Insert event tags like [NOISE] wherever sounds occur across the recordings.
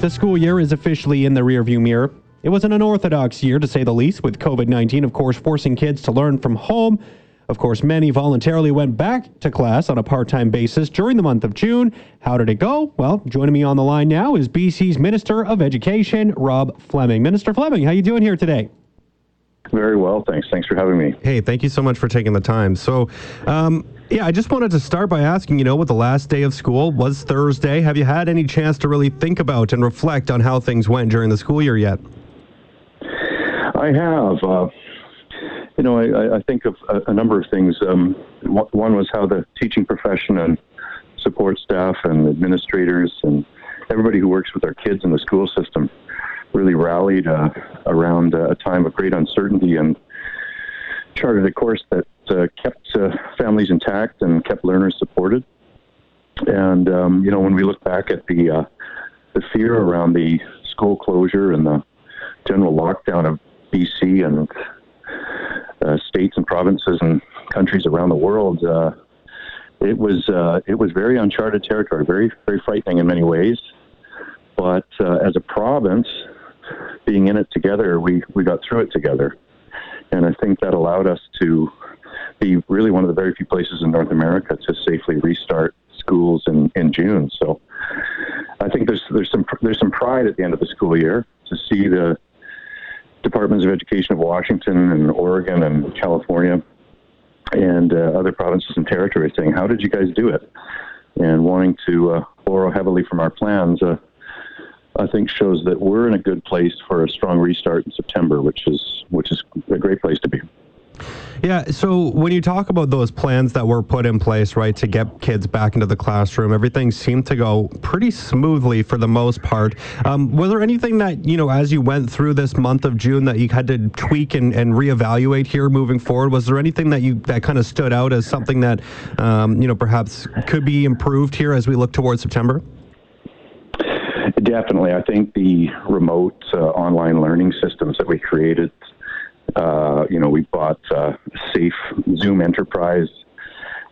The school year is officially in the rearview mirror. It was an unorthodox year, to say the least, with COVID 19, of course, forcing kids to learn from home. Of course, many voluntarily went back to class on a part time basis during the month of June. How did it go? Well, joining me on the line now is BC's Minister of Education, Rob Fleming. Minister Fleming, how you doing here today? Very well, thanks. Thanks for having me. Hey, thank you so much for taking the time. So, um, yeah, I just wanted to start by asking, you know, what the last day of school was Thursday. Have you had any chance to really think about and reflect on how things went during the school year yet? I have. Uh, you know, I, I, think of a, number of things. Um, one was how the teaching profession and support staff and administrators and everybody who works with our kids in the school system really rallied uh, around a time of great uncertainty and charted a course that uh, kept uh, families intact and kept learners supported. And um, you know, when we look back at the uh, the fear around the school closure and the general lockdown of BC and uh, states and provinces and countries around the world, uh, it was uh, it was very uncharted territory, very very frightening in many ways. But as a province, being in it together, we we got through it together, and I think that allowed us to be really one of the very few places in North America to safely restart schools in, in June. So I think there's there's some there's some pride at the end of the school year to see the departments of education of Washington and Oregon and California and uh, other provinces and territories saying, "How did you guys do it?" and wanting to uh, borrow heavily from our plans. Uh, I think shows that we're in a good place for a strong restart in September, which is which is a great place to be. Yeah. So when you talk about those plans that were put in place, right, to get kids back into the classroom, everything seemed to go pretty smoothly for the most part. Um, was there anything that, you know, as you went through this month of June that you had to tweak and, and reevaluate here moving forward? Was there anything that you that kind of stood out as something that, um, you know, perhaps could be improved here as we look towards September? Definitely. I think the remote uh, online learning systems that we created uh, you know, we bought uh, Safe Zoom Enterprise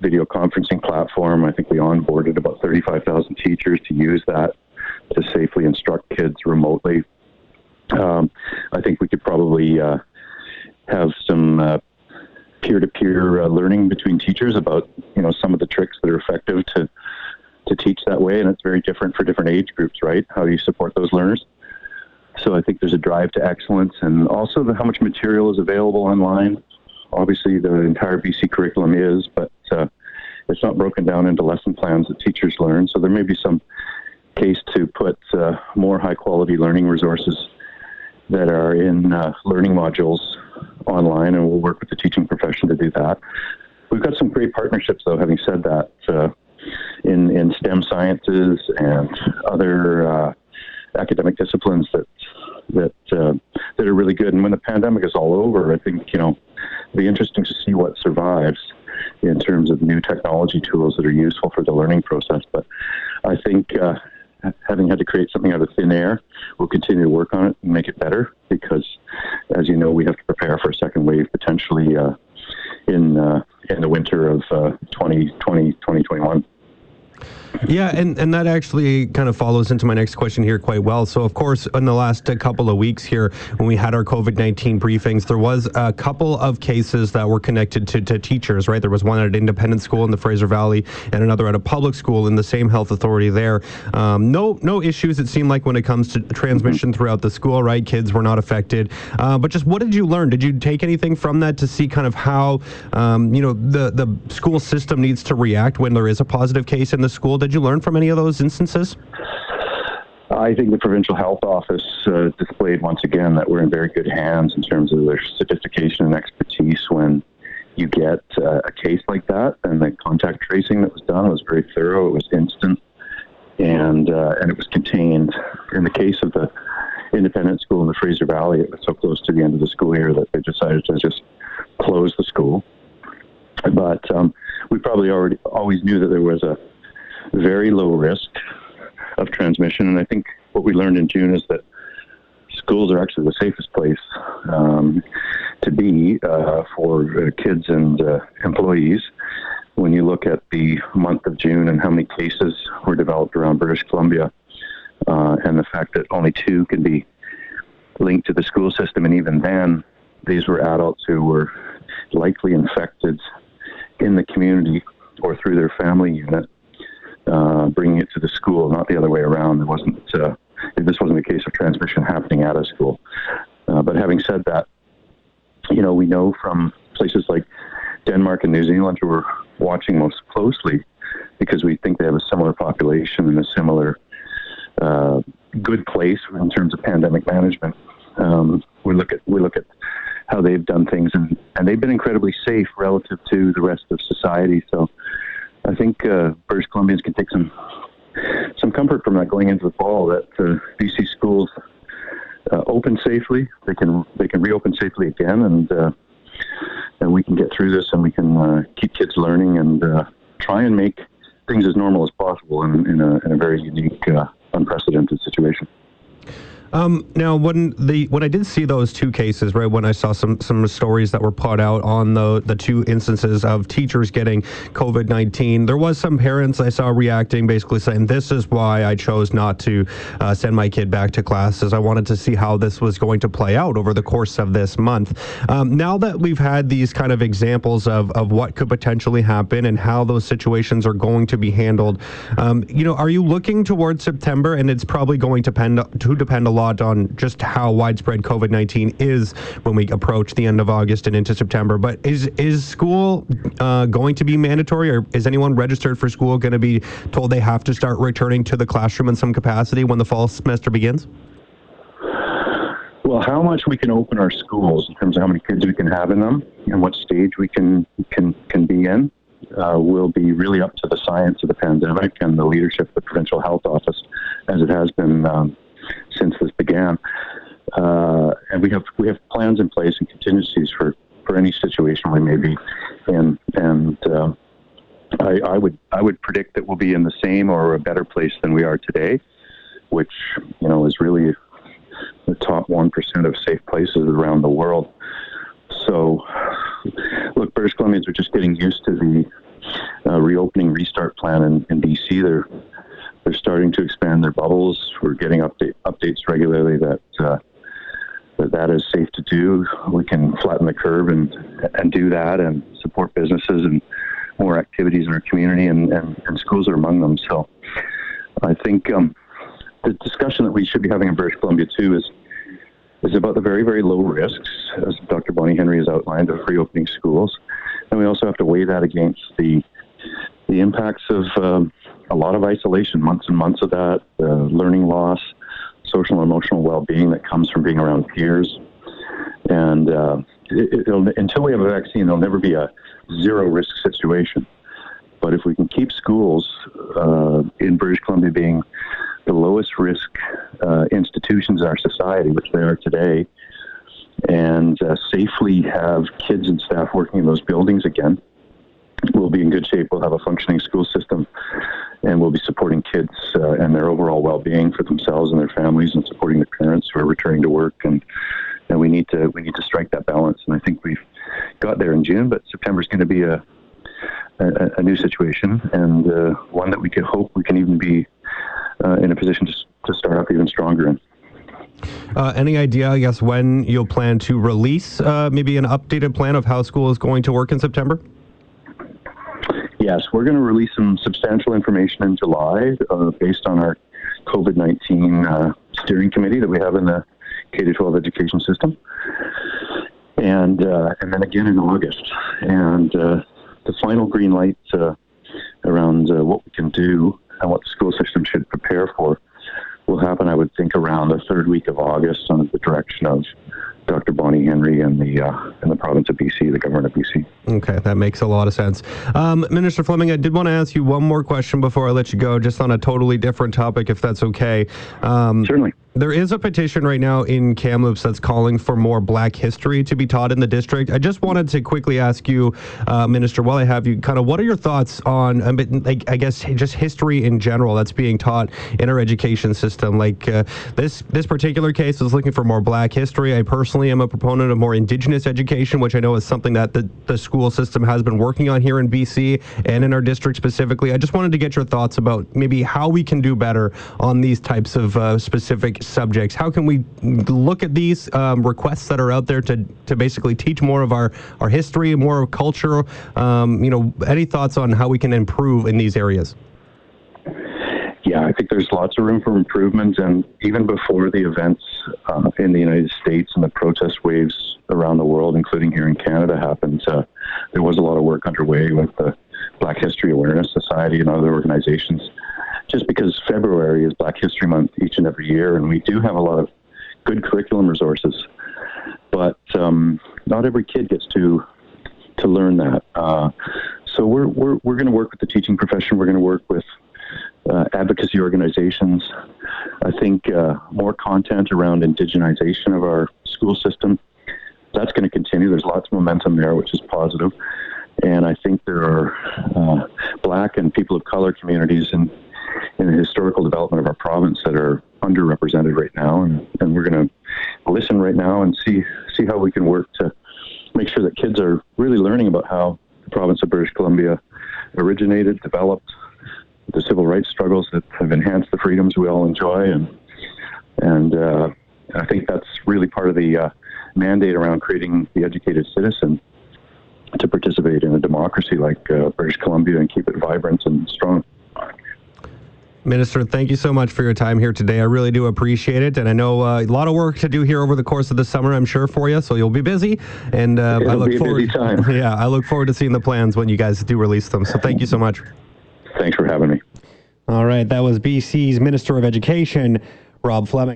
video conferencing platform. I think we onboarded about 35,000 teachers to use that to safely instruct kids remotely. Um, I think we could probably uh, have some uh, peer-to-peer uh, learning between teachers about you know some of the tricks that are effective to to teach that way, and it's very different for different age groups, right? How do you support those learners? So I think there's a drive to excellence, and also the, how much material is available online. Obviously, the entire BC curriculum is, but uh, it's not broken down into lesson plans that teachers learn. So there may be some case to put uh, more high quality learning resources that are in uh, learning modules online, and we'll work with the teaching profession to do that. We've got some great partnerships, though. Having said that, uh, in in STEM sciences and other uh, academic disciplines that that uh, that are really good. And when the pandemic is all over, I think you know it'll be interesting to see what survives in terms of new technology tools that are useful for the learning process. But I think uh, having had to create something out of thin air, we'll continue to work on it and make it better because, as you know, we have to prepare for a second wave potentially uh, in uh, in the winter of 2020 uh, 2021. Yeah, and, and that actually kind of follows into my next question here quite well. So, of course, in the last uh, couple of weeks here, when we had our COVID 19 briefings, there was a couple of cases that were connected to, to teachers, right? There was one at an independent school in the Fraser Valley and another at a public school in the same health authority there. Um, no, no issues, it seemed like, when it comes to transmission throughout the school, right? Kids were not affected. Uh, but just what did you learn? Did you take anything from that to see kind of how, um, you know, the, the school system needs to react when there is a positive case in the school? Did you learn from any of those instances? I think the provincial health office uh, displayed once again that we're in very good hands in terms of their sophistication and expertise when you get uh, a case like that. And the contact tracing that was done was very thorough. It was instant, and uh, and it was contained. In the case of the independent school in the Fraser Valley, it was so close to the end of the school year that they decided to just close the school. But um, we probably already always knew that there was a very low risk of transmission. And I think what we learned in June is that schools are actually the safest place um, to be uh, for uh, kids and uh, employees. When you look at the month of June and how many cases were developed around British Columbia, uh, and the fact that only two can be linked to the school system, and even then, these were adults who were likely infected in the community or through their family unit, uh, bringing it to the school, not the other way around. It wasn't. Uh, this wasn't a case of transmission happening at a school. Uh, but having said that, you know, we know from places like Denmark and New Zealand who are watching most closely because we think they have a similar population and a similar uh, good place in terms of pandemic management. Um, we look at we look at how they've done things, and, and they've been incredibly safe relative to the rest of society. So I think uh, British Columbians can take some some comfort from that going into the fall that uh, BC schools uh, open safely. They can they can reopen safely again, and uh, and we can get through this, and we can uh, keep kids learning and uh, try and make things as normal as possible in, in, a, in a very unique, uh, unprecedented situation. Um, now, when the when I did see those two cases, right, when I saw some some stories that were put out on the the two instances of teachers getting COVID nineteen, there was some parents I saw reacting, basically saying, "This is why I chose not to uh, send my kid back to classes. I wanted to see how this was going to play out over the course of this month." Um, now that we've had these kind of examples of of what could potentially happen and how those situations are going to be handled, um, you know, are you looking towards September? And it's probably going to depend to depend a lot lot on just how widespread COVID 19 is when we approach the end of August and into September. But is, is school uh, going to be mandatory, or is anyone registered for school going to be told they have to start returning to the classroom in some capacity when the fall semester begins? Well, how much we can open our schools in terms of how many kids we can have in them and what stage we can can can be in uh, will be really up to the science of the pandemic and the leadership of the provincial health office, as it has been um, since this began. Uh, and we have we have plans in place and contingencies for, for any situation we may be in. And uh, I, I would I would predict that we'll be in the same or a better place than we are today, which you know is really the top one percent of safe places around the world. So, look, British Columbians are just getting used to the uh, reopening restart plan in, in BC. They're they're starting to expand their bubbles. We're getting update, updates regularly that, uh, that that is safe to do. We can flatten the curve and and do that and support businesses and more activities in our community and, and, and schools are among them. So I think um, the discussion that we should be having in British Columbia too is is about the very, very low risks, as Dr. Bonnie Henry has outlined, of reopening schools. And we also have to weigh that against the the impacts of um, a lot of isolation, months and months of that, uh, learning loss, social and emotional well-being that comes from being around peers. And uh, it, until we have a vaccine, there'll never be a zero risk situation. But if we can keep schools uh, in British Columbia being the lowest risk uh, institutions in our society, which they are today, and uh, safely have kids and staff working in those buildings again, we'll be in good shape. We'll have a functioning school system, and we'll be supporting kids uh, and their overall well-being for themselves and their families, and supporting the parents who are returning to work. And and we need to we need to strike that balance. And I think we've got there in June, but September is going to be a a, a new situation and uh, one that we could hope we can even be uh, in a position to, to start up even stronger in. Uh, any idea, I guess, when you'll plan to release uh, maybe an updated plan of how school is going to work in September? Yes, we're going to release some substantial information in July uh, based on our COVID 19 uh, steering committee that we have in the K 12 education system. And, uh, and then again in August. And uh, the final green light uh, around uh, what we can do and what the school system should prepare for will happen, I would think, around the third week of August under the direction of Dr. Bonnie Henry and the and the province BC, the government of BC. Okay, that makes a lot of sense. Um, Minister Fleming, I did want to ask you one more question before I let you go, just on a totally different topic, if that's okay. Um, Certainly. There is a petition right now in Kamloops that's calling for more Black history to be taught in the district. I just wanted to quickly ask you, uh, Minister, while I have you, kind of what are your thoughts on, um, like, I guess, just history in general that's being taught in our education system? Like uh, this, this particular case is looking for more Black history. I personally am a proponent of more Indigenous education, which I know is something that the, the school system has been working on here in BC and in our district specifically. I just wanted to get your thoughts about maybe how we can do better on these types of uh, specific subjects. How can we look at these um, requests that are out there to, to basically teach more of our, our history, more of culture? Um, you know, any thoughts on how we can improve in these areas? Yeah, I think there's lots of room for improvement. And even before the events uh, in the United States and the protest waves around the world, including here in Canada, happened, uh, there was a lot of work underway with the Black History Awareness Society and other organizations. Just because February is Black History Month each and every year, and we do have a lot of good curriculum resources, but um, not every kid gets to to learn that. Uh, so we're we're we're going to work with the teaching profession. We're going to work with uh, advocacy organizations. I think uh, more content around indigenization of our school system. That's going to continue. There's lots of momentum there, which is positive. And I think there are uh, black and people of color communities in, in the historical development of our province that are underrepresented right now. And, and we're going to listen right now and see, see how we can work to make sure that kids are really learning about how the province of British Columbia originated, developed, the civil rights struggles that have enhanced the freedoms we all enjoy, and and uh, I think that's really part of the uh, mandate around creating the educated citizen to participate in a democracy like uh, British Columbia and keep it vibrant and strong. Minister, thank you so much for your time here today. I really do appreciate it, and I know uh, a lot of work to do here over the course of the summer. I'm sure for you, so you'll be busy. And uh, I look forward. [LAUGHS] Yeah, I look forward to seeing the plans when you guys do release them. So thank you so much. Thanks for having me. All right, that was BC's Minister of Education, Rob Fleming.